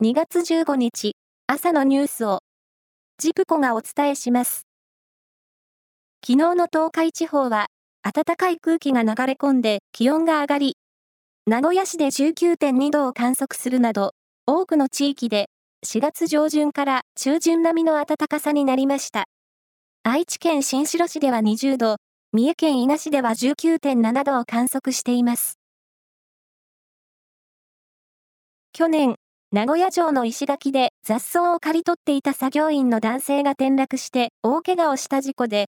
2月15日、朝のニュースを、ジプコがお伝えします。昨日の東海地方は、暖かい空気が流れ込んで気温が上がり、名古屋市で19.2度を観測するなど、多くの地域で4月上旬から中旬並みの暖かさになりました。愛知県新城市では20度、三重県伊賀市では19.7度を観測しています。去年、名古屋城の石垣で雑草を刈り取っていた作業員の男性が転落して大怪我をした事故で、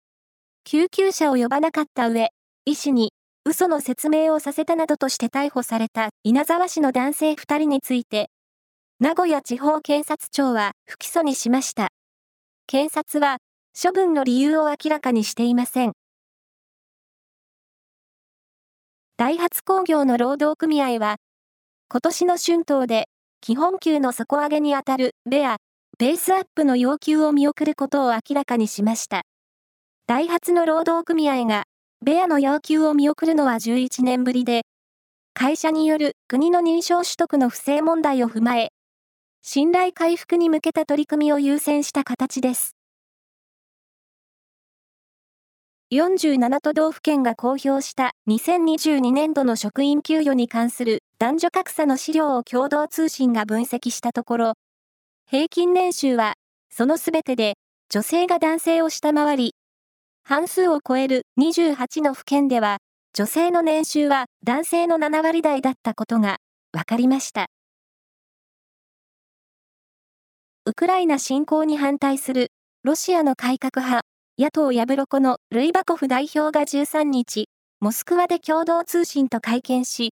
救急車を呼ばなかった上、医師に嘘の説明をさせたなどとして逮捕された稲沢市の男性2人について、名古屋地方検察庁は不起訴にしました。検察は処分の理由を明らかにしていません。ダイハツ工業の労働組合は、今年の春闘で基本給の底上げにあたるベア、ベースアップの要求を見送ることを明らかにしました。ダイハツの労働組合がベアの要求を見送るのは11年ぶりで、会社による国の認証取得の不正問題を踏まえ、信頼回復に向けた取り組みを優先した形です。47都道府県が公表した2022年度の職員給与に関する男女格差の資料を共同通信が分析したところ、平均年収は、そのすべてで、女性が男性を下回り、半数を超える28の府県では、女性の年収は男性の7割台だったことが分かりました。ウクライナ侵攻に反対するロシアの改革派、野党ヤブロコのルイバコフ代表が13日、モスクワで共同通信と会見し、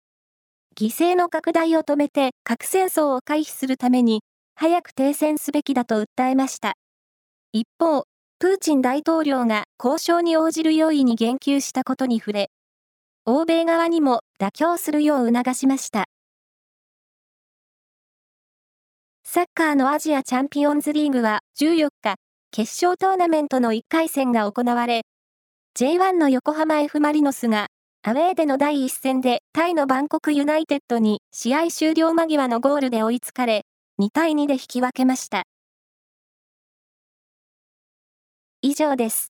犠牲の拡大を止めて核戦争を回避するために、早く停戦すべきだと訴えました。一方、プーチン大統領が交渉に応じる用意に言及したことに触れ、欧米側にも妥協するよう促しました。サッカーのアジアチャンピオンズリーグは14日、決勝トーナメントの1回戦が行われ、J1 の横浜 F マリノスがアウェーでの第一戦でタイのバンコクユナイテッドに試合終了間際のゴールで追いつかれ、2対2で引き分けました。以上です。